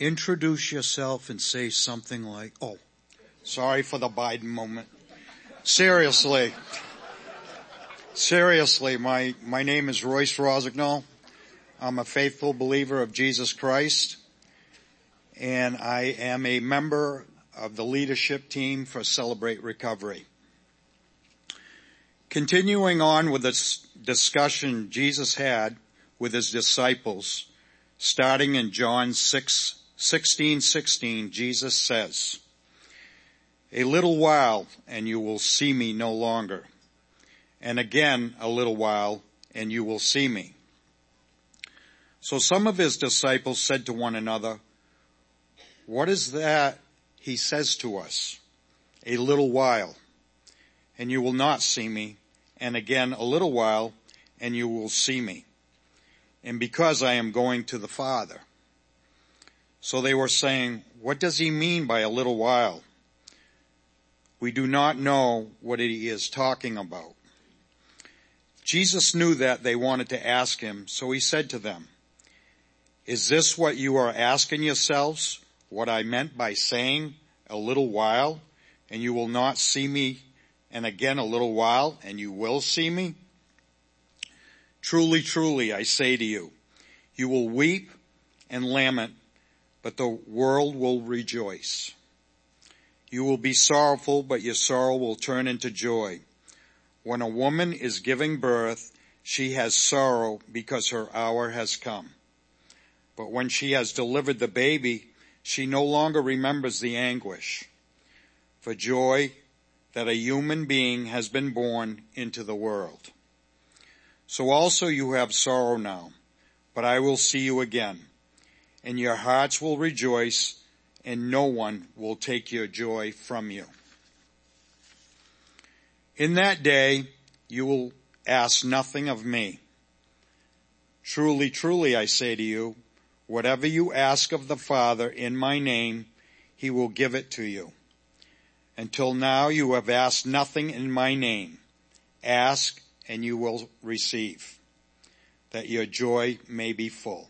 introduce yourself and say something like, oh, sorry for the Biden moment. Seriously. Seriously, my, my name is Royce Rosignol. I'm a faithful believer of Jesus Christ and I am a member of the leadership team for Celebrate Recovery. Continuing on with this discussion Jesus had with his disciples, starting in John 6, 16, 16, Jesus says, a little while and you will see me no longer. And again a little while and you will see me. So some of his disciples said to one another, what is that he says to us? A little while and you will not see me and again a little while and you will see me. And because I am going to the Father. So they were saying, what does he mean by a little while? We do not know what he is talking about. Jesus knew that they wanted to ask him, so he said to them, is this what you are asking yourselves? What I meant by saying a little while and you will not see me and again a little while and you will see me? Truly, truly, I say to you, you will weep and lament, but the world will rejoice. You will be sorrowful, but your sorrow will turn into joy. When a woman is giving birth, she has sorrow because her hour has come. But when she has delivered the baby, she no longer remembers the anguish for joy that a human being has been born into the world. So also you have sorrow now, but I will see you again and your hearts will rejoice and no one will take your joy from you. In that day you will ask nothing of me. Truly, truly I say to you, whatever you ask of the Father in my name, he will give it to you. Until now you have asked nothing in my name. Ask and you will receive, that your joy may be full.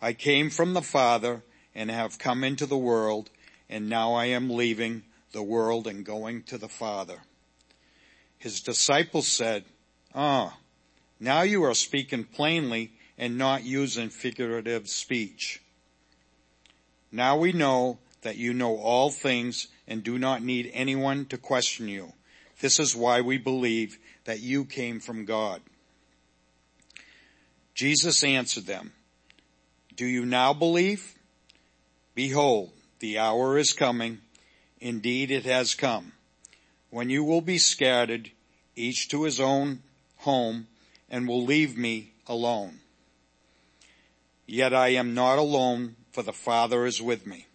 I came from the Father and have come into the world and now I am leaving the world and going to the Father. His disciples said, ah, now you are speaking plainly and not using figurative speech. Now we know that you know all things and do not need anyone to question you. This is why we believe that you came from God. Jesus answered them, do you now believe? Behold, the hour is coming. Indeed it has come when you will be scattered each to his own home and will leave me alone. Yet I am not alone for the Father is with me.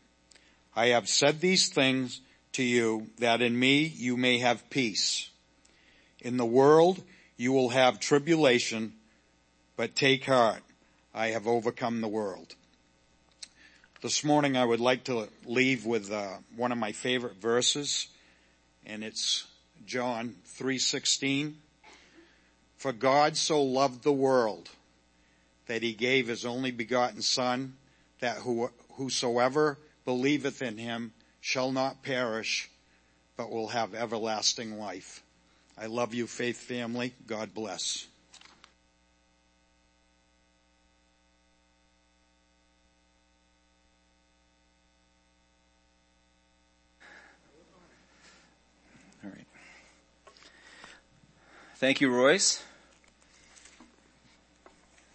I have said these things to you that in me you may have peace. In the world you will have tribulation, but take heart. I have overcome the world. This morning I would like to leave with uh, one of my favorite verses and it's John 3:16. For God so loved the world that he gave his only begotten son that who, whosoever believeth in him shall not perish, but will have everlasting life. I love you, faith family. God bless. Thank you, Royce.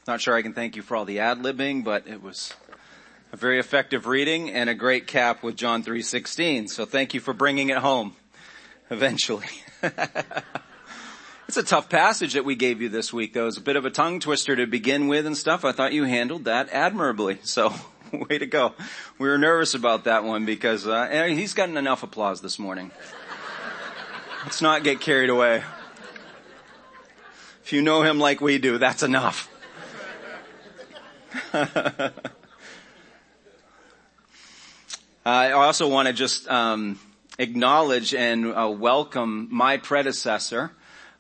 Not sure I can thank you for all the ad libbing, but it was a very effective reading and a great cap with John 3:16. So thank you for bringing it home eventually. it's a tough passage that we gave you this week though. It was a bit of a tongue twister to begin with and stuff. I thought you handled that admirably. So, way to go. We were nervous about that one because, uh, he's gotten enough applause this morning. Let's not get carried away. If you know him like we do, that's enough. I also want to just um, acknowledge and uh, welcome my predecessor,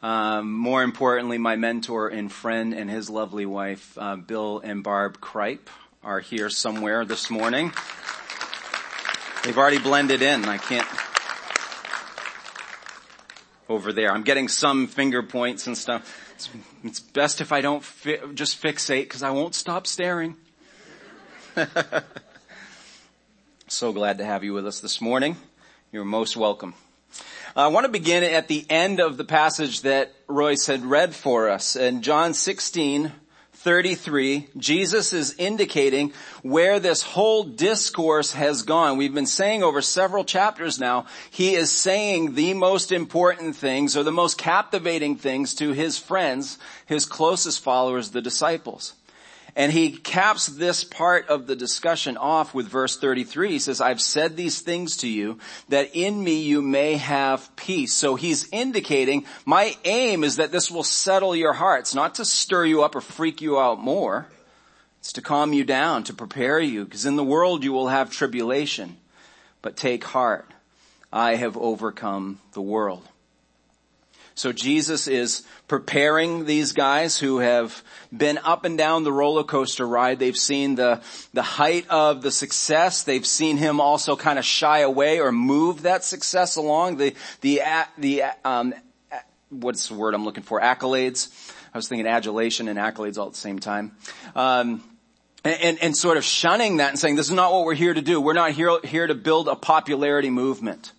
um, more importantly, my mentor and friend and his lovely wife, uh, Bill and Barb Kripe, are here somewhere this morning. They've already blended in. I can't over there. I'm getting some finger points and stuff. It's, it's best if I don't fi- just fixate because I won't stop staring. so glad to have you with us this morning. You're most welcome. I want to begin at the end of the passage that Royce had read for us in John 16, 33, Jesus is indicating where this whole discourse has gone. We've been saying over several chapters now, he is saying the most important things or the most captivating things to his friends, his closest followers, the disciples. And he caps this part of the discussion off with verse 33. He says, I've said these things to you that in me you may have peace. So he's indicating my aim is that this will settle your hearts, not to stir you up or freak you out more. It's to calm you down, to prepare you, because in the world you will have tribulation. But take heart. I have overcome the world. So Jesus is preparing these guys who have been up and down the roller coaster ride. They've seen the, the height of the success. They've seen him also kind of shy away or move that success along. The, the, the, um, what's the word I'm looking for? Accolades. I was thinking adulation and accolades all at the same time. Um, and, and, and, sort of shunning that and saying, this is not what we're here to do. We're not here, here to build a popularity movement.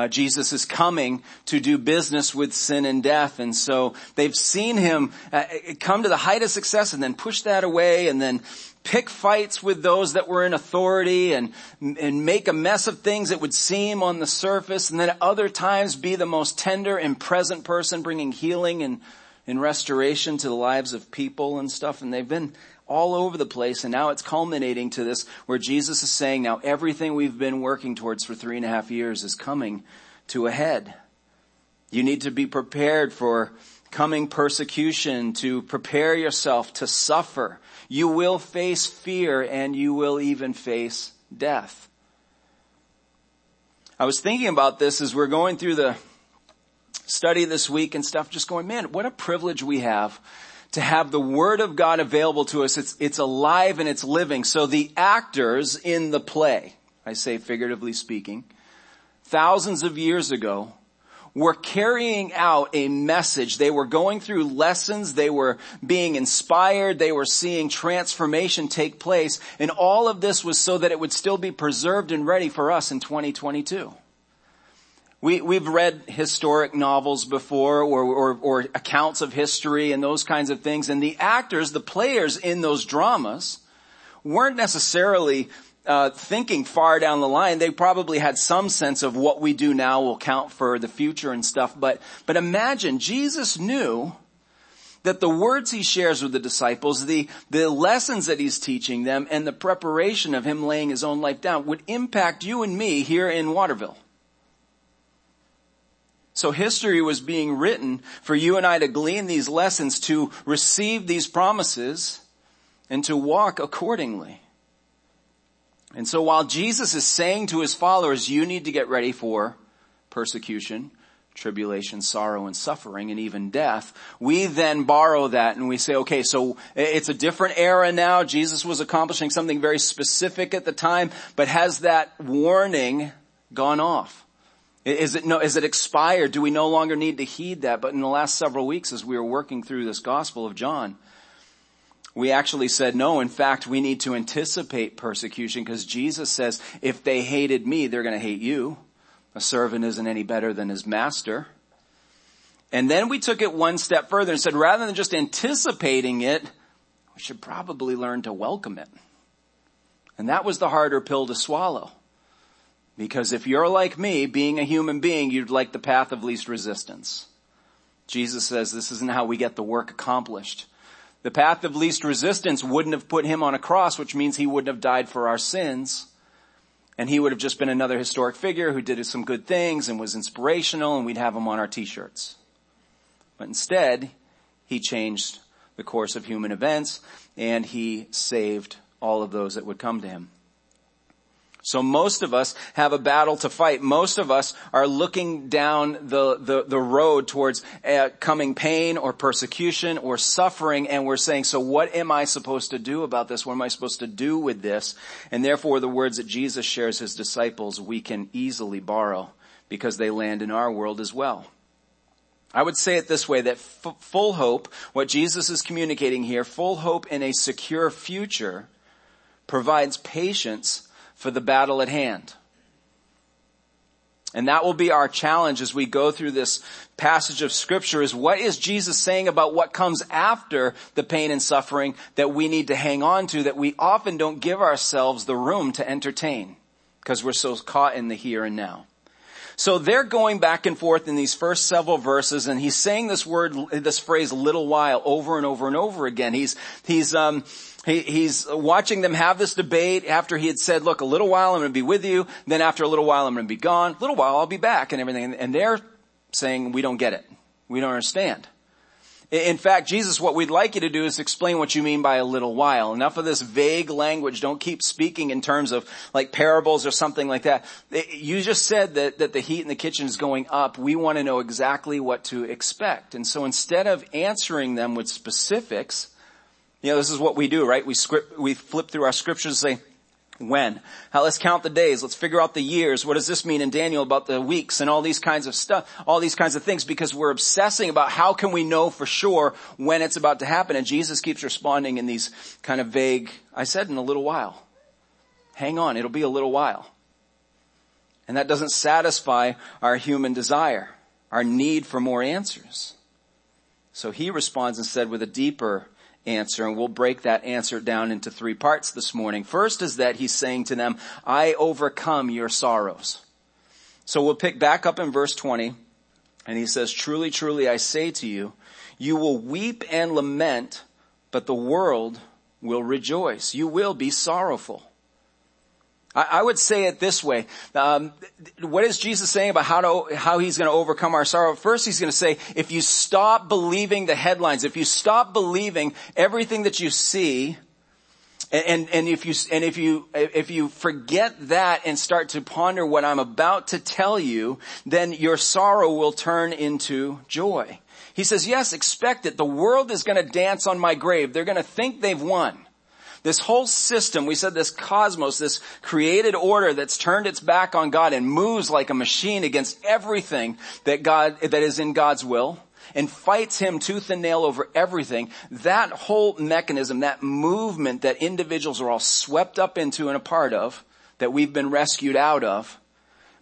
Uh, Jesus is coming to do business with sin and death. And so they've seen him uh, come to the height of success and then push that away and then pick fights with those that were in authority and, and make a mess of things that would seem on the surface and then at other times be the most tender and present person bringing healing and, and restoration to the lives of people and stuff. And they've been all over the place and now it's culminating to this where Jesus is saying now everything we've been working towards for three and a half years is coming to a head. You need to be prepared for coming persecution, to prepare yourself to suffer. You will face fear and you will even face death. I was thinking about this as we're going through the study this week and stuff, just going, man, what a privilege we have to have the Word of God available to us. It's, it's alive and it's living. So the actors in the play, I say figuratively speaking, thousands of years ago, were carrying out a message. They were going through lessons. They were being inspired. They were seeing transformation take place. And all of this was so that it would still be preserved and ready for us in 2022. We, we've read historic novels before or, or, or, accounts of history and those kinds of things. And the actors, the players in those dramas weren't necessarily uh, thinking far down the line. They probably had some sense of what we do now will count for the future and stuff. But, but imagine Jesus knew that the words he shares with the disciples, the, the lessons that he's teaching them and the preparation of him laying his own life down would impact you and me here in Waterville. So history was being written for you and I to glean these lessons, to receive these promises, and to walk accordingly. And so while Jesus is saying to his followers, you need to get ready for persecution, tribulation, sorrow, and suffering, and even death, we then borrow that and we say, okay, so it's a different era now. Jesus was accomplishing something very specific at the time, but has that warning gone off? Is it, no, is it expired? Do we no longer need to heed that? But in the last several weeks as we were working through this gospel of John, we actually said no. In fact, we need to anticipate persecution because Jesus says, if they hated me, they're going to hate you. A servant isn't any better than his master. And then we took it one step further and said, rather than just anticipating it, we should probably learn to welcome it. And that was the harder pill to swallow. Because if you're like me, being a human being, you'd like the path of least resistance. Jesus says this isn't how we get the work accomplished. The path of least resistance wouldn't have put him on a cross, which means he wouldn't have died for our sins. And he would have just been another historic figure who did some good things and was inspirational and we'd have him on our t-shirts. But instead, he changed the course of human events and he saved all of those that would come to him. So most of us have a battle to fight. Most of us are looking down the, the, the road towards uh, coming pain or persecution or suffering and we're saying, so what am I supposed to do about this? What am I supposed to do with this? And therefore the words that Jesus shares his disciples we can easily borrow because they land in our world as well. I would say it this way, that f- full hope, what Jesus is communicating here, full hope in a secure future provides patience for the battle at hand. And that will be our challenge as we go through this passage of scripture is what is Jesus saying about what comes after the pain and suffering that we need to hang on to that we often don't give ourselves the room to entertain because we're so caught in the here and now. So they're going back and forth in these first several verses and he's saying this word, this phrase little while over and over and over again. He's, he's, um, he, he's watching them have this debate after he had said, look, a little while I'm going to be with you. Then after a little while I'm going to be gone. A little while I'll be back and everything. And they're saying, we don't get it. We don't understand. In fact, Jesus, what we'd like you to do is explain what you mean by a little while. Enough of this vague language. Don't keep speaking in terms of like parables or something like that. You just said that, that the heat in the kitchen is going up. We want to know exactly what to expect. And so instead of answering them with specifics, you know, this is what we do, right? We script, we flip through our scriptures and say, when? How, let's count the days. Let's figure out the years. What does this mean in Daniel about the weeks and all these kinds of stuff, all these kinds of things because we're obsessing about how can we know for sure when it's about to happen. And Jesus keeps responding in these kind of vague, I said in a little while. Hang on, it'll be a little while. And that doesn't satisfy our human desire, our need for more answers. So he responds instead with a deeper answer and we'll break that answer down into three parts this morning. First is that he's saying to them, I overcome your sorrows. So we'll pick back up in verse 20 and he says, truly, truly, I say to you, you will weep and lament, but the world will rejoice. You will be sorrowful. I, would say it this way. Um, what is Jesus saying about how to how he's going to overcome our sorrow? First, he's going to say, if you stop believing the headlines, if you stop believing everything that you see, and, and if you, and if you, if you forget that and start to ponder what I'm about to tell you, then your sorrow will turn into joy. He says, yes, expect it. The world is going to dance on my grave. They're going to think they've won. This whole system, we said this cosmos, this created order that's turned its back on God and moves like a machine against everything that God, that is in God's will and fights him tooth and nail over everything. That whole mechanism, that movement that individuals are all swept up into and a part of, that we've been rescued out of,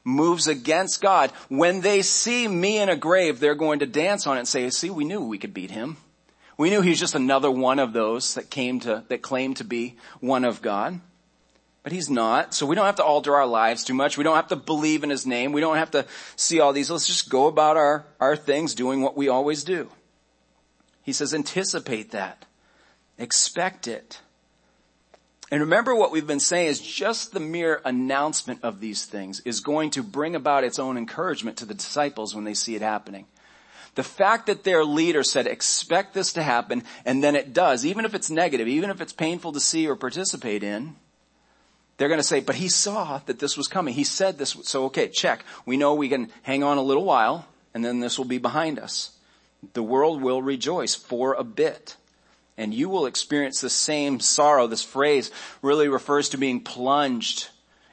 moves against God. When they see me in a grave, they're going to dance on it and say, see, we knew we could beat him. We knew he was just another one of those that came to, that claimed to be one of God. But he's not. So we don't have to alter our lives too much. We don't have to believe in his name. We don't have to see all these. Let's just go about our, our things doing what we always do. He says anticipate that. Expect it. And remember what we've been saying is just the mere announcement of these things is going to bring about its own encouragement to the disciples when they see it happening. The fact that their leader said, expect this to happen, and then it does, even if it's negative, even if it's painful to see or participate in, they're going to say, but he saw that this was coming. He said this. So okay, check. We know we can hang on a little while and then this will be behind us. The world will rejoice for a bit and you will experience the same sorrow. This phrase really refers to being plunged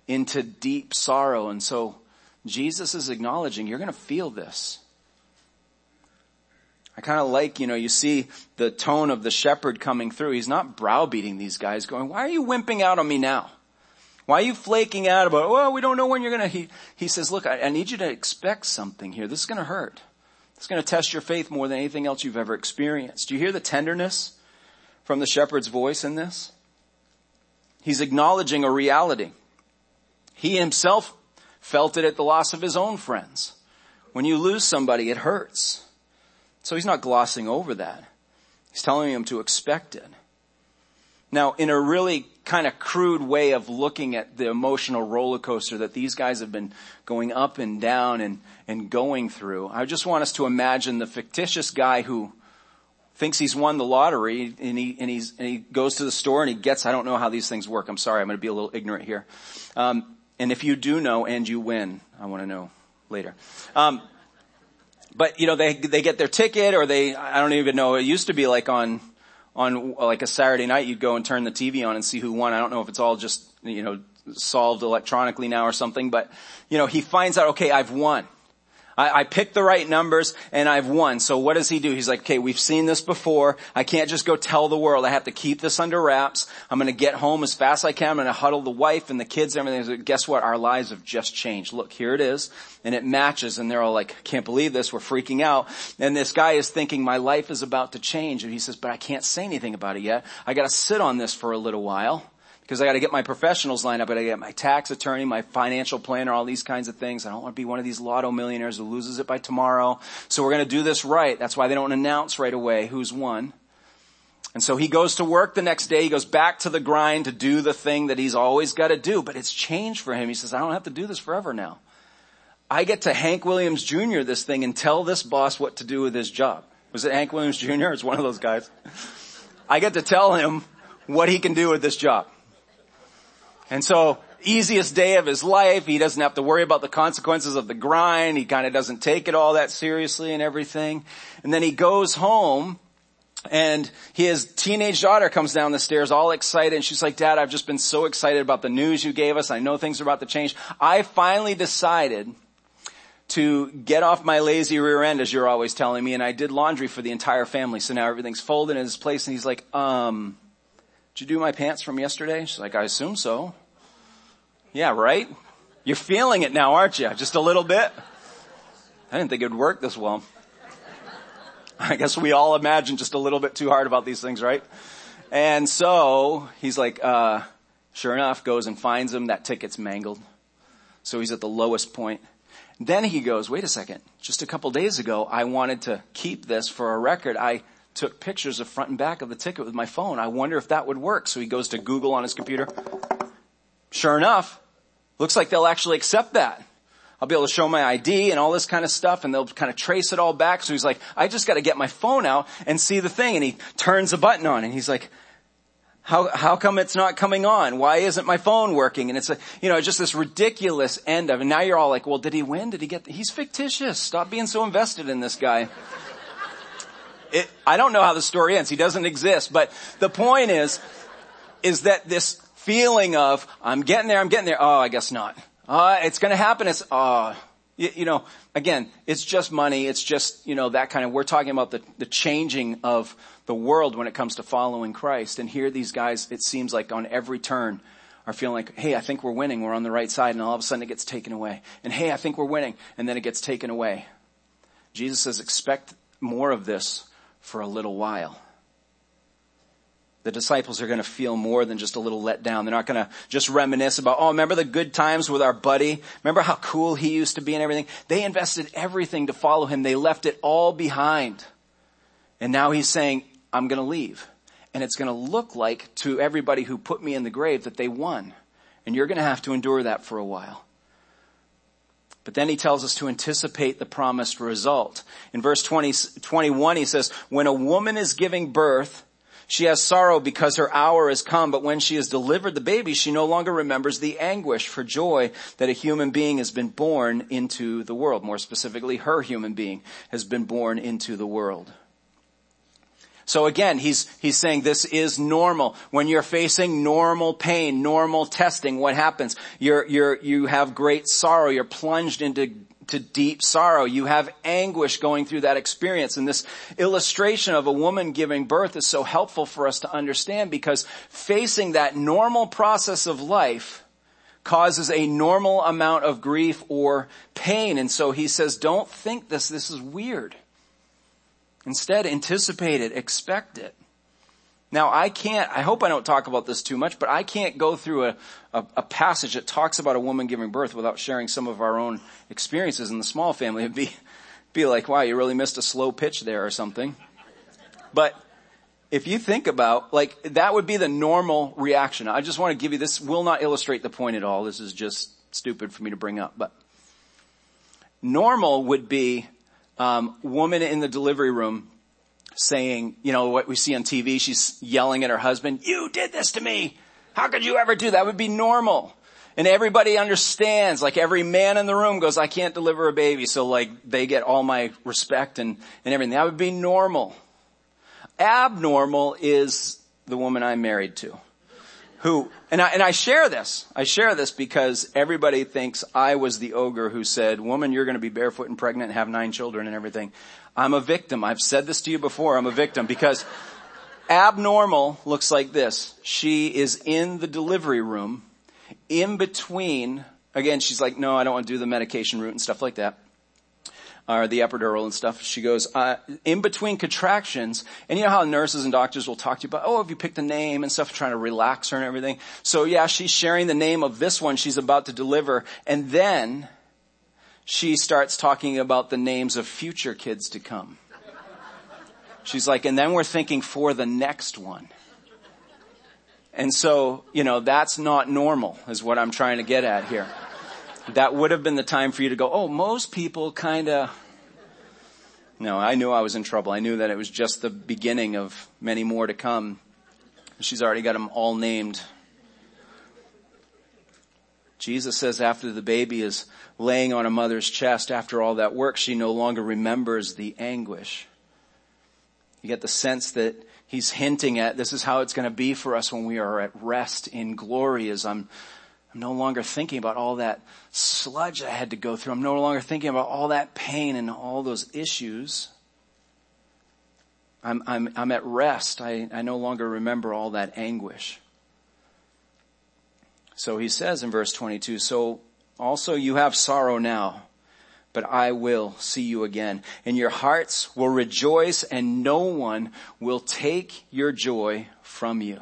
into deep sorrow. And so Jesus is acknowledging you're going to feel this. I kind of like, you know, you see the tone of the shepherd coming through. He's not browbeating these guys going, why are you wimping out on me now? Why are you flaking out about, well, we don't know when you're going to, he, he says, look, I, I need you to expect something here. This is going to hurt. It's going to test your faith more than anything else you've ever experienced. Do you hear the tenderness from the shepherd's voice in this? He's acknowledging a reality. He himself felt it at the loss of his own friends. When you lose somebody, it hurts. So he's not glossing over that. He's telling him to expect it. Now, in a really kind of crude way of looking at the emotional roller coaster that these guys have been going up and down and, and going through, I just want us to imagine the fictitious guy who thinks he's won the lottery and he, and and he goes to the store and he gets, I don't know how these things work. I'm sorry. I'm going to be a little ignorant here. Um, and if you do know and you win, I want to know later. Um, but you know, they, they get their ticket or they, I don't even know, it used to be like on, on like a Saturday night, you'd go and turn the TV on and see who won. I don't know if it's all just, you know, solved electronically now or something, but you know, he finds out, okay, I've won. I, I picked the right numbers and I've won. So what does he do? He's like, okay, we've seen this before. I can't just go tell the world. I have to keep this under wraps. I'm going to get home as fast as I can. I'm going to huddle the wife and the kids and everything. Guess what? Our lives have just changed. Look, here it is. And it matches and they're all like, I can't believe this. We're freaking out. And this guy is thinking my life is about to change. And he says, but I can't say anything about it yet. I got to sit on this for a little while because I got to get my professionals lined up. I got to get my tax attorney, my financial planner, all these kinds of things. I don't want to be one of these lotto millionaires who loses it by tomorrow. So we're going to do this right. That's why they don't announce right away who's won. And so he goes to work the next day. He goes back to the grind to do the thing that he's always got to do, but it's changed for him. He says, I don't have to do this forever now. I get to Hank Williams Jr. this thing and tell this boss what to do with his job. Was it Hank Williams Jr.? It's one of those guys. I get to tell him what he can do with this job. And so, easiest day of his life. He doesn't have to worry about the consequences of the grind. He kind of doesn't take it all that seriously and everything. And then he goes home and his teenage daughter comes down the stairs all excited and she's like, dad, I've just been so excited about the news you gave us. I know things are about to change. I finally decided to get off my lazy rear end as you're always telling me and I did laundry for the entire family. So now everything's folded in its place and he's like, um, did you do my pants from yesterday? She's like, I assume so. Yeah, right? You're feeling it now, aren't you? Just a little bit? I didn't think it would work this well. I guess we all imagine just a little bit too hard about these things, right? And so he's like, uh, sure enough, goes and finds him. That ticket's mangled. So he's at the lowest point. Then he goes, wait a second. Just a couple days ago, I wanted to keep this for a record. I took pictures of front and back of the ticket with my phone. I wonder if that would work. So he goes to Google on his computer. Sure enough, looks like they'll actually accept that. I'll be able to show my ID and all this kind of stuff and they'll kind of trace it all back. So he's like, I just gotta get my phone out and see the thing. And he turns a button on and he's like, how, how come it's not coming on? Why isn't my phone working? And it's a, you know, just this ridiculous end of it. And now you're all like, well, did he win? Did he get, the, he's fictitious. Stop being so invested in this guy. It, I don't know how the story ends. He doesn't exist. But the point is, is that this feeling of, I'm getting there, I'm getting there. Oh, I guess not. Uh, it's gonna happen. It's, uh, you, you, know, again, it's just money. It's just, you know, that kind of, we're talking about the, the changing of the world when it comes to following Christ. And here these guys, it seems like on every turn, are feeling like, hey, I think we're winning. We're on the right side. And all of a sudden it gets taken away. And hey, I think we're winning. And then it gets taken away. Jesus says, expect more of this for a little while the disciples are going to feel more than just a little let down. They're not going to just reminisce about, oh, remember the good times with our buddy? Remember how cool he used to be and everything? They invested everything to follow him. They left it all behind. And now he's saying, I'm going to leave. And it's going to look like to everybody who put me in the grave that they won. And you're going to have to endure that for a while. But then he tells us to anticipate the promised result. In verse 20, 21, he says, when a woman is giving birth, she has sorrow because her hour has come, but when she has delivered the baby, she no longer remembers the anguish for joy that a human being has been born into the world. More specifically, her human being has been born into the world. So again, he's, he's saying this is normal. When you're facing normal pain, normal testing, what happens? You're, you're, you have great sorrow. You're plunged into to deep sorrow. You have anguish going through that experience. And this illustration of a woman giving birth is so helpful for us to understand because facing that normal process of life causes a normal amount of grief or pain. And so he says, don't think this, this is weird. Instead, anticipate it, expect it. Now I can't, I hope I don't talk about this too much, but I can't go through a, a, a, passage that talks about a woman giving birth without sharing some of our own experiences in the small family. It'd be be like, wow, you really missed a slow pitch there or something. But if you think about, like, that would be the normal reaction. I just want to give you this, will not illustrate the point at all. This is just stupid for me to bring up, but normal would be, um, woman in the delivery room saying, you know, what we see on TV, she's yelling at her husband, you did this to me. How could you ever do that? that would be normal. And everybody understands, like every man in the room goes, I can't deliver a baby, so like they get all my respect and, and everything. That would be normal. Abnormal is the woman I'm married to. Who, and I, and I share this. I share this because everybody thinks I was the ogre who said, woman, you're going to be barefoot and pregnant and have nine children and everything. I'm a victim. I've said this to you before. I'm a victim because abnormal looks like this. She is in the delivery room in between, again, she's like, no, I don't want to do the medication route and stuff like that. Or the epidural and stuff. She goes, uh, in between contractions, and you know how nurses and doctors will talk to you about, oh, have you picked a name and stuff, trying to relax her and everything. So yeah, she's sharing the name of this one she's about to deliver, and then she starts talking about the names of future kids to come. She's like, and then we're thinking for the next one. And so, you know, that's not normal is what I'm trying to get at here. That would have been the time for you to go, oh, most people kind of, no, I knew I was in trouble. I knew that it was just the beginning of many more to come. She's already got them all named. Jesus says after the baby is laying on a mother's chest, after all that work, she no longer remembers the anguish. You get the sense that he's hinting at this is how it's going to be for us when we are at rest in glory as I'm, I'm no longer thinking about all that sludge I had to go through. I'm no longer thinking about all that pain and all those issues. I'm, I'm, I'm at rest. I, I no longer remember all that anguish. So he says in verse 22, so also you have sorrow now, but I will see you again. And your hearts will rejoice and no one will take your joy from you.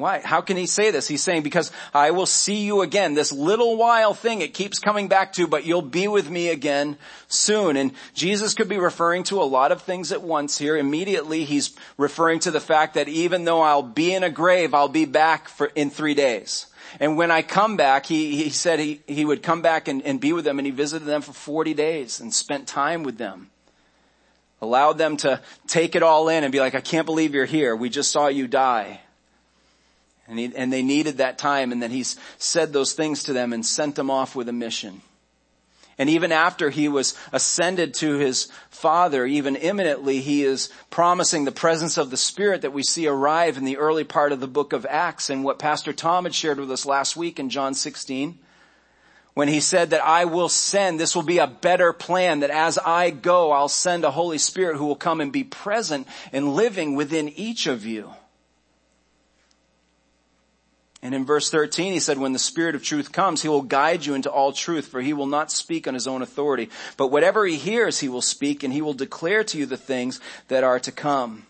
Why? How can he say this? He's saying, because I will see you again. This little while thing, it keeps coming back to, but you'll be with me again soon. And Jesus could be referring to a lot of things at once here. Immediately, he's referring to the fact that even though I'll be in a grave, I'll be back for, in three days. And when I come back, he, he said he, he would come back and, and be with them and he visited them for 40 days and spent time with them. Allowed them to take it all in and be like, I can't believe you're here. We just saw you die. And, he, and they needed that time and then he said those things to them and sent them off with a mission. And even after he was ascended to his father, even imminently, he is promising the presence of the Spirit that we see arrive in the early part of the book of Acts and what Pastor Tom had shared with us last week in John 16 when he said that I will send, this will be a better plan, that as I go, I'll send a Holy Spirit who will come and be present and living within each of you. And in verse 13, he said, when the Spirit of truth comes, he will guide you into all truth, for he will not speak on his own authority. But whatever he hears, he will speak, and he will declare to you the things that are to come.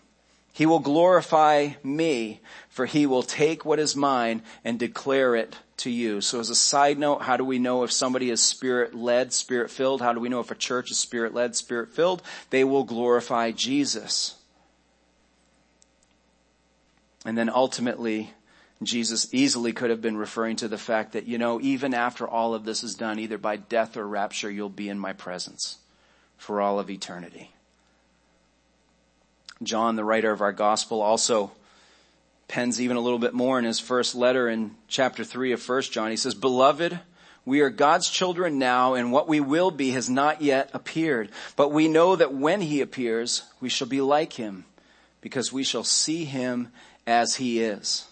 He will glorify me, for he will take what is mine and declare it to you. So as a side note, how do we know if somebody is spirit led, spirit filled? How do we know if a church is spirit led, spirit filled? They will glorify Jesus. And then ultimately, Jesus easily could have been referring to the fact that, you know, even after all of this is done, either by death or rapture, you'll be in my presence for all of eternity. John, the writer of our gospel, also pens even a little bit more in his first letter in chapter 3 of 1 John. He says, Beloved, we are God's children now, and what we will be has not yet appeared. But we know that when he appears, we shall be like him, because we shall see him as he is.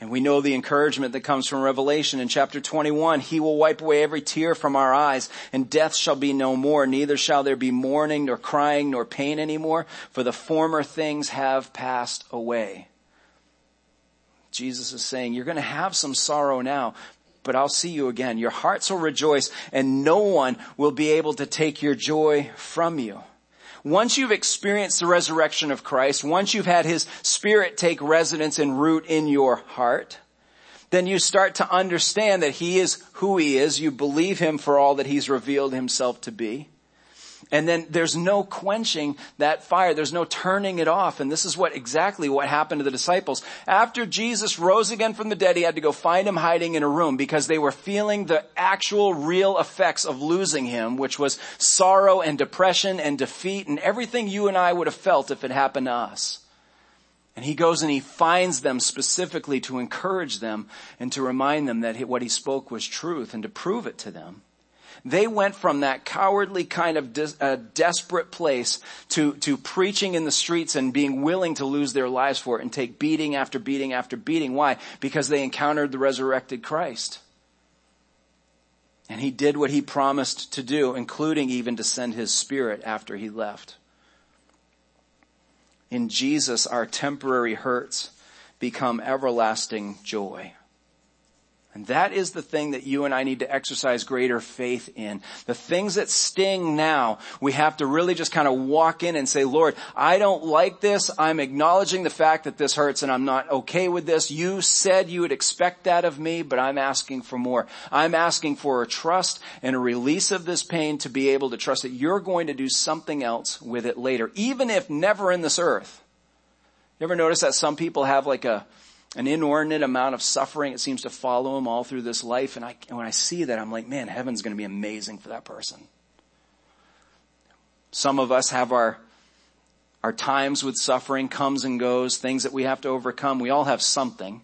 And we know the encouragement that comes from Revelation in chapter 21. He will wipe away every tear from our eyes and death shall be no more. Neither shall there be mourning nor crying nor pain anymore for the former things have passed away. Jesus is saying, you're going to have some sorrow now, but I'll see you again. Your hearts will rejoice and no one will be able to take your joy from you. Once you've experienced the resurrection of Christ, once you've had His Spirit take residence and root in your heart, then you start to understand that he is who he is. You believe him for all that he's revealed himself to be. And then there's no quenching that fire. There's no turning it off. And this is what exactly what happened to the disciples. After Jesus rose again from the dead, he had to go find him hiding in a room because they were feeling the actual real effects of losing him, which was sorrow and depression and defeat and everything you and I would have felt if it happened to us. And he goes and he finds them specifically to encourage them and to remind them that what he spoke was truth and to prove it to them. They went from that cowardly kind of de- uh, desperate place to, to preaching in the streets and being willing to lose their lives for it and take beating after beating after beating. Why? Because they encountered the resurrected Christ. And he did what he promised to do, including even to send his spirit after he left. In Jesus, our temporary hurts become everlasting joy. And that is the thing that you and I need to exercise greater faith in. The things that sting now, we have to really just kind of walk in and say, Lord, I don't like this. I'm acknowledging the fact that this hurts and I'm not okay with this. You said you would expect that of me, but I'm asking for more. I'm asking for a trust and a release of this pain to be able to trust that you're going to do something else with it later, even if never in this earth. You ever notice that some people have like a, an inordinate amount of suffering. It seems to follow him all through this life. And, I, and when I see that, I'm like, man, heaven's going to be amazing for that person. Some of us have our, our times with suffering comes and goes, things that we have to overcome. We all have something.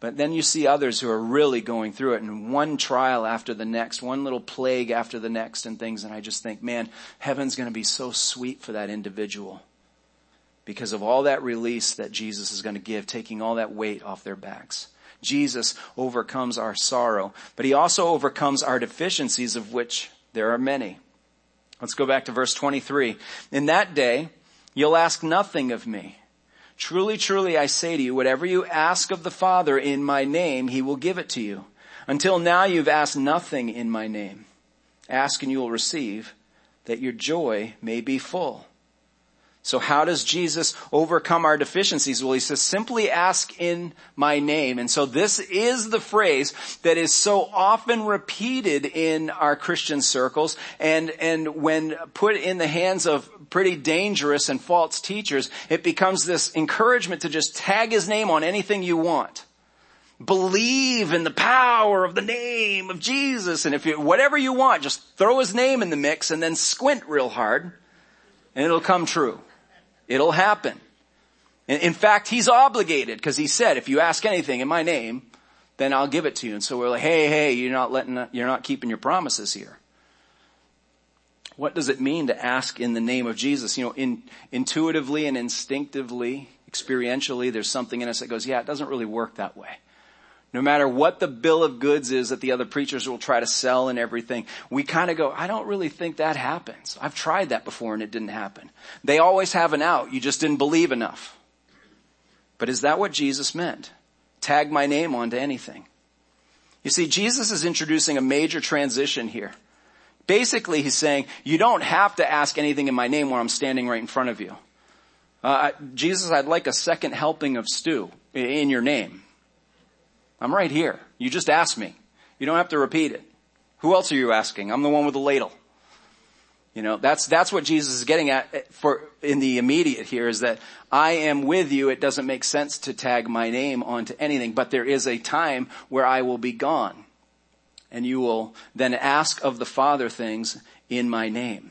But then you see others who are really going through it and one trial after the next, one little plague after the next and things. And I just think, man, heaven's going to be so sweet for that individual because of all that release that Jesus is going to give, taking all that weight off their backs. Jesus overcomes our sorrow, but he also overcomes our deficiencies of which there are many. Let's go back to verse 23. In that day, you'll ask nothing of me. Truly, truly, I say to you, whatever you ask of the Father in my name, he will give it to you. Until now you've asked nothing in my name. Ask and you will receive, that your joy may be full. So how does Jesus overcome our deficiencies? Well, he says, simply ask in my name. And so this is the phrase that is so often repeated in our Christian circles. And, and when put in the hands of pretty dangerous and false teachers, it becomes this encouragement to just tag his name on anything you want. Believe in the power of the name of Jesus. And if you, whatever you want, just throw his name in the mix and then squint real hard and it'll come true. It'll happen. In fact, he's obligated because he said, if you ask anything in my name, then I'll give it to you. And so we're like, hey, hey, you're not letting, you're not keeping your promises here. What does it mean to ask in the name of Jesus? You know, in, intuitively and instinctively, experientially, there's something in us that goes, yeah, it doesn't really work that way. No matter what the bill of goods is that the other preachers will try to sell and everything, we kind of go, I don't really think that happens. I've tried that before and it didn't happen. They always have an out. You just didn't believe enough. But is that what Jesus meant? Tag my name onto anything. You see, Jesus is introducing a major transition here. Basically, he's saying, you don't have to ask anything in my name when I'm standing right in front of you. Uh, Jesus, I'd like a second helping of stew in your name. I'm right here. You just asked me. You don't have to repeat it. Who else are you asking? I'm the one with the ladle. You know, that's, that's what Jesus is getting at for, in the immediate here is that I am with you. It doesn't make sense to tag my name onto anything, but there is a time where I will be gone. And you will then ask of the Father things in my name.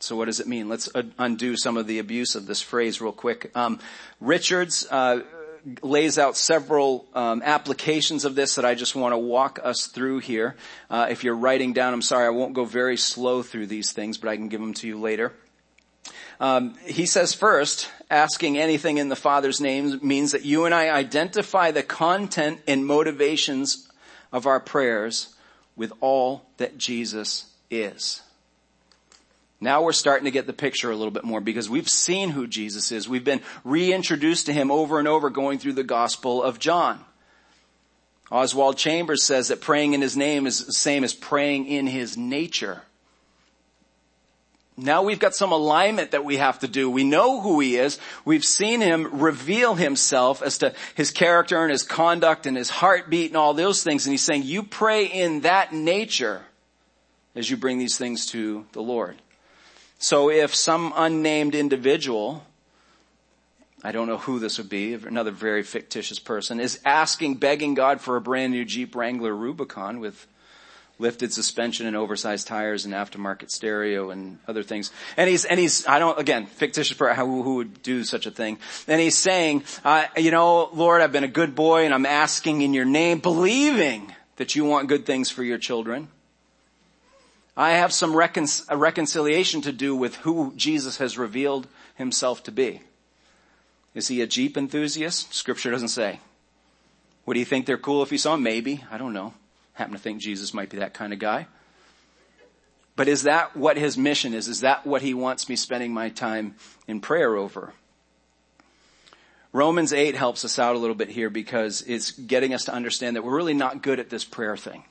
So what does it mean? Let's undo some of the abuse of this phrase real quick. Um, Richards, uh, lays out several um, applications of this that I just want to walk us through here. Uh, if you're writing down, I'm sorry, I won't go very slow through these things, but I can give them to you later. Um, he says first, asking anything in the Father's name means that you and I identify the content and motivations of our prayers with all that Jesus is. Now we're starting to get the picture a little bit more because we've seen who Jesus is. We've been reintroduced to him over and over going through the Gospel of John. Oswald Chambers says that praying in his name is the same as praying in his nature. Now we've got some alignment that we have to do. We know who he is. We've seen him reveal himself as to his character and his conduct and his heartbeat and all those things. And he's saying, you pray in that nature as you bring these things to the Lord. So if some unnamed individual, I don't know who this would be, another very fictitious person, is asking, begging God for a brand new Jeep Wrangler Rubicon with lifted suspension and oversized tires and aftermarket stereo and other things. And he's, and he's, I don't, again, fictitious for who, who would do such a thing. And he's saying, uh, you know, Lord, I've been a good boy and I'm asking in your name, believing that you want good things for your children. I have some recon- reconciliation to do with who Jesus has revealed himself to be. Is he a Jeep enthusiast? Scripture doesn't say. Would he think they're cool if he saw them? Maybe. I don't know. Happen to think Jesus might be that kind of guy. But is that what his mission is? Is that what he wants me spending my time in prayer over? Romans 8 helps us out a little bit here because it's getting us to understand that we're really not good at this prayer thing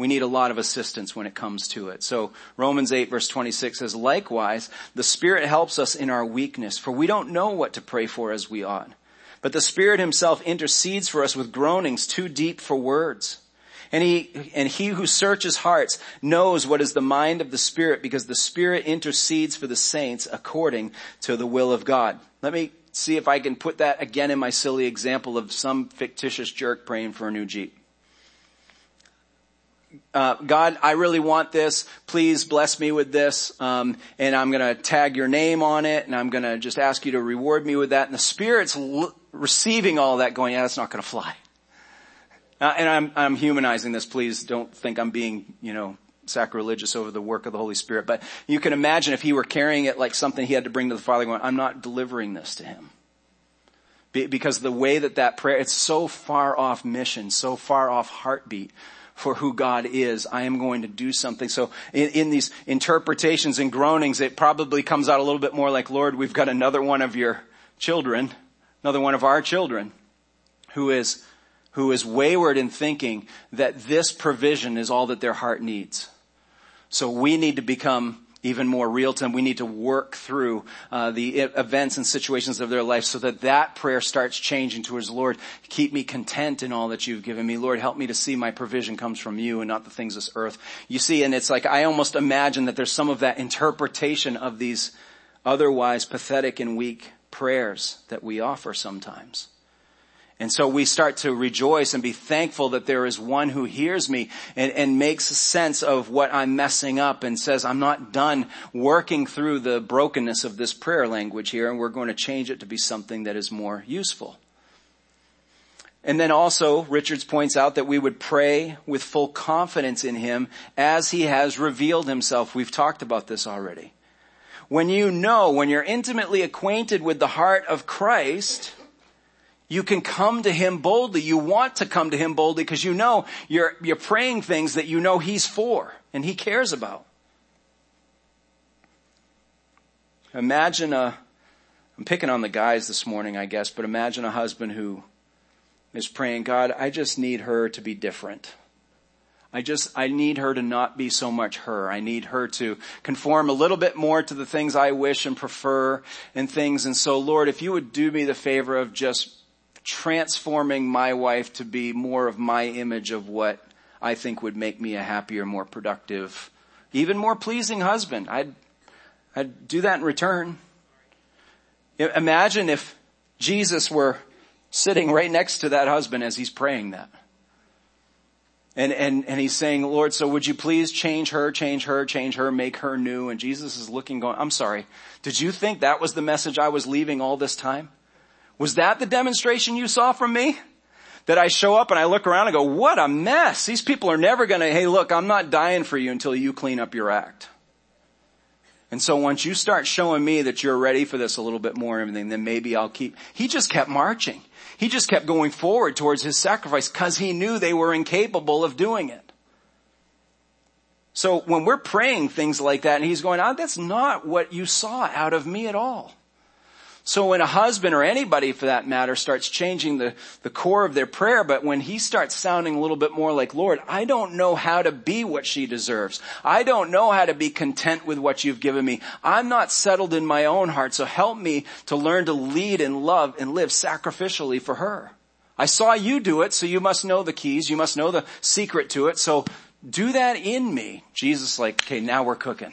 we need a lot of assistance when it comes to it. So Romans 8 verse 26 says, likewise, the Spirit helps us in our weakness, for we don't know what to pray for as we ought. But the Spirit himself intercedes for us with groanings too deep for words. And he, and he who searches hearts knows what is the mind of the Spirit because the Spirit intercedes for the saints according to the will of God. Let me see if I can put that again in my silly example of some fictitious jerk praying for a new Jeep uh, God, I really want this. Please bless me with this. Um, and I'm going to tag your name on it, and I'm going to just ask you to reward me with that. And the Spirit's l- receiving all that, going, "Yeah, that's not going to fly." Uh, and I'm I'm humanizing this. Please don't think I'm being, you know, sacrilegious over the work of the Holy Spirit. But you can imagine if he were carrying it like something he had to bring to the Father, going, "I'm not delivering this to him." because the way that that prayer, it's so far off mission, so far off heartbeat for who God is. I am going to do something. So in, in, these interpretations and groanings, it probably comes out a little bit more like, Lord, we've got another one of your children, another one of our children who is, who is wayward in thinking that this provision is all that their heart needs. So we need to become even more real time. We need to work through uh, the events and situations of their life so that that prayer starts changing towards Lord. Keep me content in all that you've given me. Lord, help me to see my provision comes from you and not the things of this earth. You see, and it's like I almost imagine that there's some of that interpretation of these otherwise pathetic and weak prayers that we offer sometimes. And so we start to rejoice and be thankful that there is one who hears me and, and, makes sense of what I'm messing up and says, I'm not done working through the brokenness of this prayer language here and we're going to change it to be something that is more useful. And then also, Richards points out that we would pray with full confidence in Him as He has revealed Himself. We've talked about this already. When you know, when you're intimately acquainted with the heart of Christ, you can come to Him boldly. You want to come to Him boldly because you know you're, you're praying things that you know He's for and He cares about. Imagine a, I'm picking on the guys this morning, I guess, but imagine a husband who is praying, God, I just need her to be different. I just, I need her to not be so much her. I need her to conform a little bit more to the things I wish and prefer and things. And so Lord, if you would do me the favor of just transforming my wife to be more of my image of what I think would make me a happier, more productive, even more pleasing husband. I'd, I'd do that in return. Imagine if Jesus were sitting right next to that husband as he's praying that. And, and, and he's saying, Lord, so would you please change her, change her, change her, make her new? And Jesus is looking going, I'm sorry. Did you think that was the message I was leaving all this time? Was that the demonstration you saw from me? That I show up and I look around and go, what a mess. These people are never gonna, hey look, I'm not dying for you until you clean up your act. And so once you start showing me that you're ready for this a little bit more and everything, then maybe I'll keep, he just kept marching. He just kept going forward towards his sacrifice because he knew they were incapable of doing it. So when we're praying things like that and he's going, oh, that's not what you saw out of me at all. So when a husband or anybody for that matter starts changing the, the core of their prayer, but when he starts sounding a little bit more like, Lord, I don't know how to be what she deserves. I don't know how to be content with what you've given me. I'm not settled in my own heart, so help me to learn to lead and love and live sacrificially for her. I saw you do it, so you must know the keys. You must know the secret to it. So do that in me. Jesus like, okay, now we're cooking.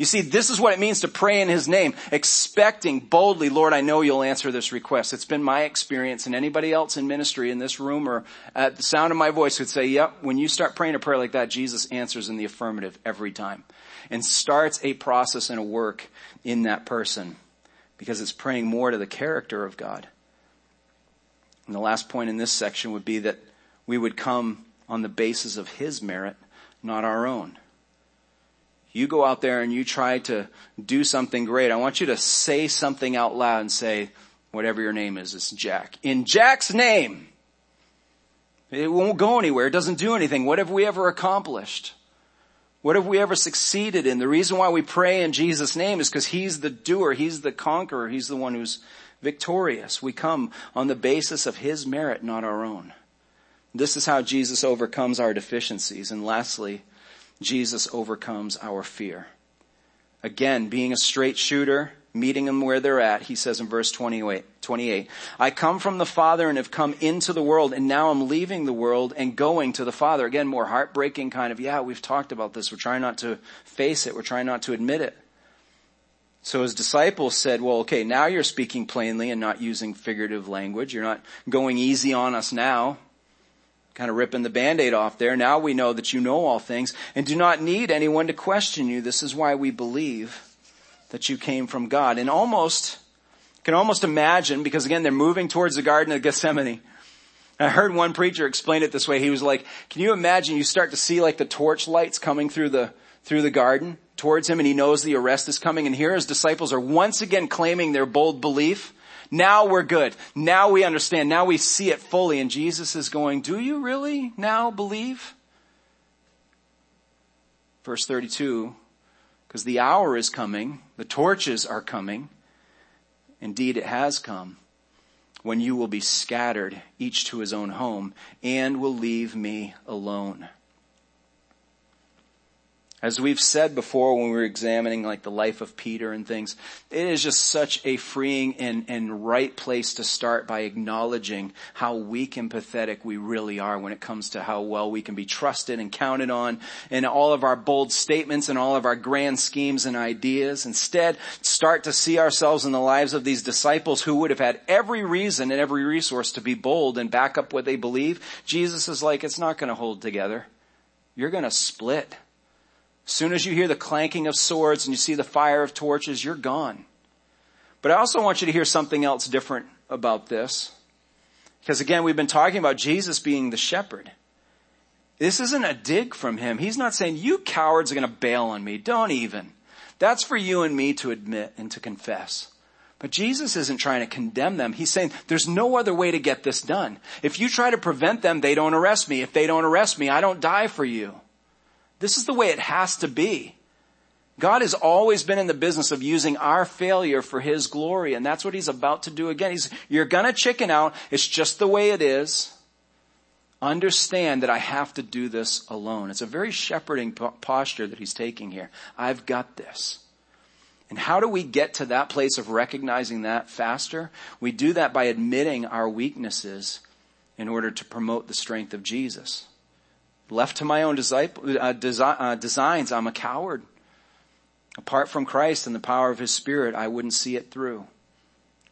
You see, this is what it means to pray in His name, expecting boldly, Lord, I know you'll answer this request. It's been my experience and anybody else in ministry in this room or at the sound of my voice would say, yep, when you start praying a prayer like that, Jesus answers in the affirmative every time and starts a process and a work in that person because it's praying more to the character of God. And the last point in this section would be that we would come on the basis of His merit, not our own you go out there and you try to do something great, I want you to say something out loud and say, whatever your name is, it's Jack. In Jack's name. It won't go anywhere. It doesn't do anything. What have we ever accomplished? What have we ever succeeded in? The reason why we pray in Jesus' name is because He's the doer. He's the conqueror. He's the one who's victorious. We come on the basis of His merit, not our own. This is how Jesus overcomes our deficiencies. And lastly, Jesus overcomes our fear. Again, being a straight shooter, meeting them where they're at, he says in verse 28, 28, I come from the Father and have come into the world and now I'm leaving the world and going to the Father. Again, more heartbreaking kind of, yeah, we've talked about this. We're trying not to face it. We're trying not to admit it. So his disciples said, well, okay, now you're speaking plainly and not using figurative language. You're not going easy on us now kind of ripping the band-aid off there. Now we know that you know all things and do not need anyone to question you. This is why we believe that you came from God. And almost, can almost imagine, because again, they're moving towards the Garden of Gethsemane. I heard one preacher explain it this way. He was like, can you imagine you start to see like the torch lights coming through the, through the garden towards him and he knows the arrest is coming and here his disciples are once again claiming their bold belief now we're good. Now we understand. Now we see it fully. And Jesus is going, do you really now believe? Verse 32, because the hour is coming, the torches are coming. Indeed, it has come when you will be scattered, each to his own home, and will leave me alone. As we've said before when we were examining like the life of Peter and things, it is just such a freeing and, and right place to start by acknowledging how weak and pathetic we really are when it comes to how well we can be trusted and counted on in all of our bold statements and all of our grand schemes and ideas. Instead, start to see ourselves in the lives of these disciples who would have had every reason and every resource to be bold and back up what they believe. Jesus is like, it's not going to hold together. You're going to split. Soon as you hear the clanking of swords and you see the fire of torches, you're gone. But I also want you to hear something else different about this. Because again, we've been talking about Jesus being the shepherd. This isn't a dig from him. He's not saying, you cowards are going to bail on me. Don't even. That's for you and me to admit and to confess. But Jesus isn't trying to condemn them. He's saying, there's no other way to get this done. If you try to prevent them, they don't arrest me. If they don't arrest me, I don't die for you. This is the way it has to be. God has always been in the business of using our failure for His glory, and that's what He's about to do again. He's, you're gonna chicken out. It's just the way it is. Understand that I have to do this alone. It's a very shepherding posture that He's taking here. I've got this. And how do we get to that place of recognizing that faster? We do that by admitting our weaknesses in order to promote the strength of Jesus. Left to my own disciple, uh, desi- uh, designs, I'm a coward. Apart from Christ and the power of His Spirit, I wouldn't see it through.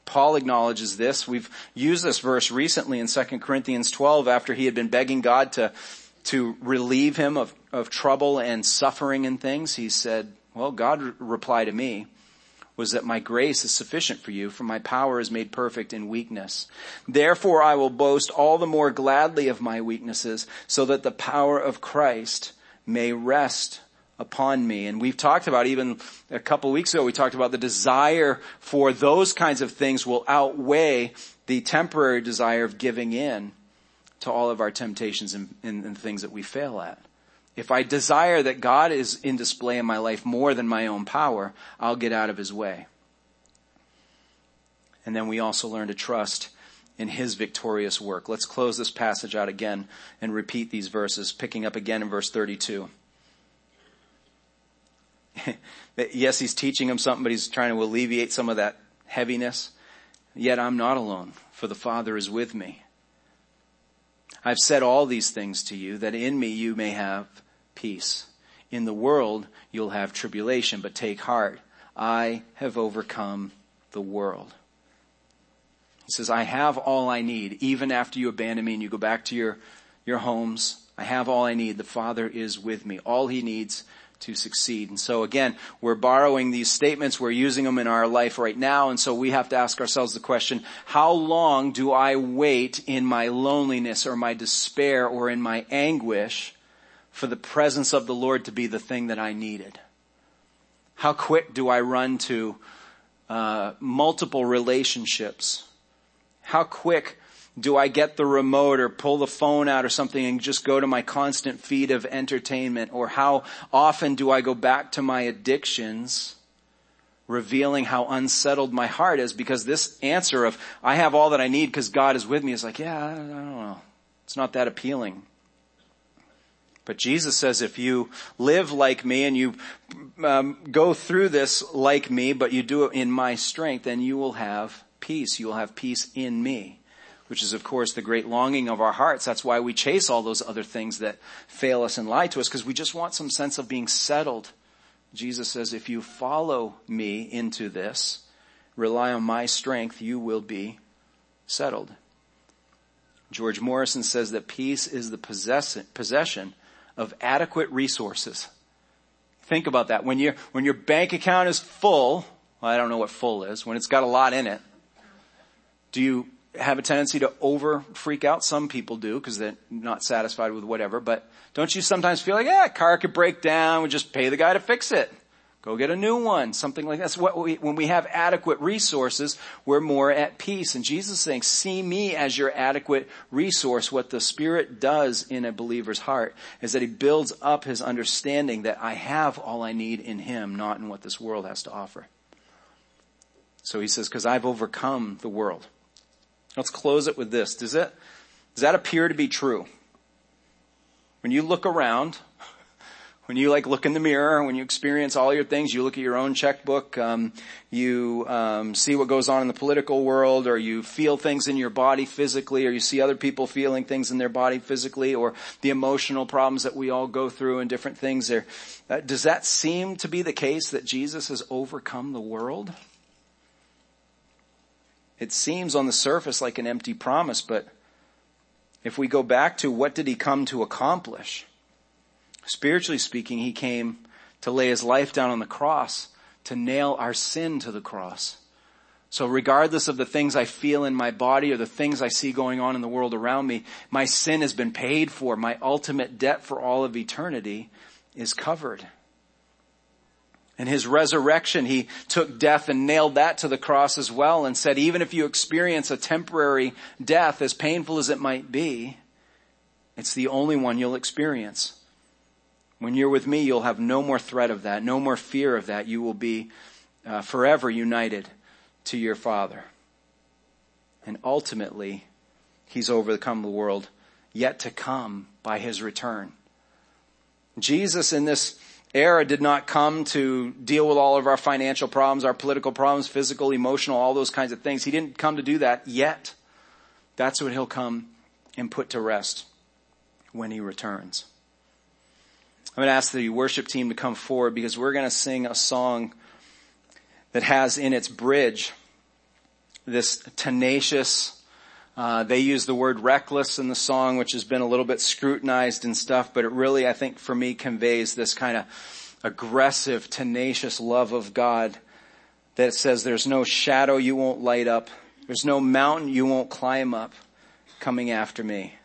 Paul acknowledges this. We've used this verse recently in 2 Corinthians 12 after he had been begging God to, to relieve him of, of trouble and suffering and things. He said, well, God replied to me, was that my grace is sufficient for you, for my power is made perfect in weakness. Therefore I will boast all the more gladly of my weaknesses, so that the power of Christ may rest upon me. And we've talked about even a couple weeks ago, we talked about the desire for those kinds of things will outweigh the temporary desire of giving in to all of our temptations and, and, and things that we fail at. If I desire that God is in display in my life more than my own power, I'll get out of his way. And then we also learn to trust in his victorious work. Let's close this passage out again and repeat these verses, picking up again in verse 32. yes, he's teaching him something, but he's trying to alleviate some of that heaviness. Yet I'm not alone, for the Father is with me. I've said all these things to you that in me you may have peace. In the world you'll have tribulation, but take heart. I have overcome the world. He says, I have all I need. Even after you abandon me and you go back to your, your homes, I have all I need. The Father is with me. All he needs to succeed. And so again, we're borrowing these statements, we're using them in our life right now, and so we have to ask ourselves the question, how long do I wait in my loneliness or my despair or in my anguish for the presence of the Lord to be the thing that I needed? How quick do I run to uh, multiple relationships how quick do I get the remote or pull the phone out or something and just go to my constant feed of entertainment? Or how often do I go back to my addictions, revealing how unsettled my heart is? Because this answer of, I have all that I need because God is with me is like, yeah, I don't know. It's not that appealing. But Jesus says if you live like me and you um, go through this like me, but you do it in my strength, then you will have peace. You will have peace in me, which is of course the great longing of our hearts. That's why we chase all those other things that fail us and lie to us because we just want some sense of being settled. Jesus says, if you follow me into this, rely on my strength, you will be settled. George Morrison says that peace is the possession of adequate resources. Think about that. When your, when your bank account is full, well, I don't know what full is, when it's got a lot in it, do you have a tendency to over freak out? Some people do because they're not satisfied with whatever, but don't you sometimes feel like, yeah, car could break down, we just pay the guy to fix it. Go get a new one, something like that. We, when we have adequate resources, we're more at peace. And Jesus is saying, see me as your adequate resource. What the Spirit does in a believer's heart is that he builds up his understanding that I have all I need in him, not in what this world has to offer. So he says, cause I've overcome the world. Let's close it with this. Does it, does that appear to be true? When you look around, when you like look in the mirror, when you experience all your things, you look at your own checkbook, um, you um, see what goes on in the political world, or you feel things in your body physically, or you see other people feeling things in their body physically, or the emotional problems that we all go through and different things there. Uh, does that seem to be the case that Jesus has overcome the world? It seems on the surface like an empty promise, but if we go back to what did he come to accomplish? Spiritually speaking, he came to lay his life down on the cross, to nail our sin to the cross. So regardless of the things I feel in my body or the things I see going on in the world around me, my sin has been paid for. My ultimate debt for all of eternity is covered. And his resurrection, he took death and nailed that to the cross as well and said, even if you experience a temporary death, as painful as it might be, it's the only one you'll experience. When you're with me, you'll have no more threat of that, no more fear of that. You will be uh, forever united to your Father. And ultimately, he's overcome the world yet to come by his return. Jesus in this era did not come to deal with all of our financial problems, our political problems, physical, emotional, all those kinds of things. He didn't come to do that yet. That's what he'll come and put to rest when he returns. I'm going to ask the worship team to come forward because we're going to sing a song that has in its bridge this tenacious uh, they use the word reckless in the song, which has been a little bit scrutinized and stuff, but it really, I think, for me, conveys this kind of aggressive, tenacious love of God that says there's no shadow you won't light up. There's no mountain you won't climb up coming after me.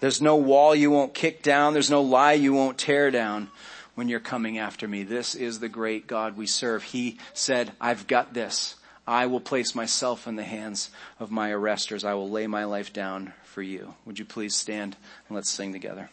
There's no wall you won't kick down. There's no lie you won't tear down when you're coming after me. This is the great God we serve. He said, I've got this. I will place myself in the hands of my arresters. I will lay my life down for you. Would you please stand and let's sing together?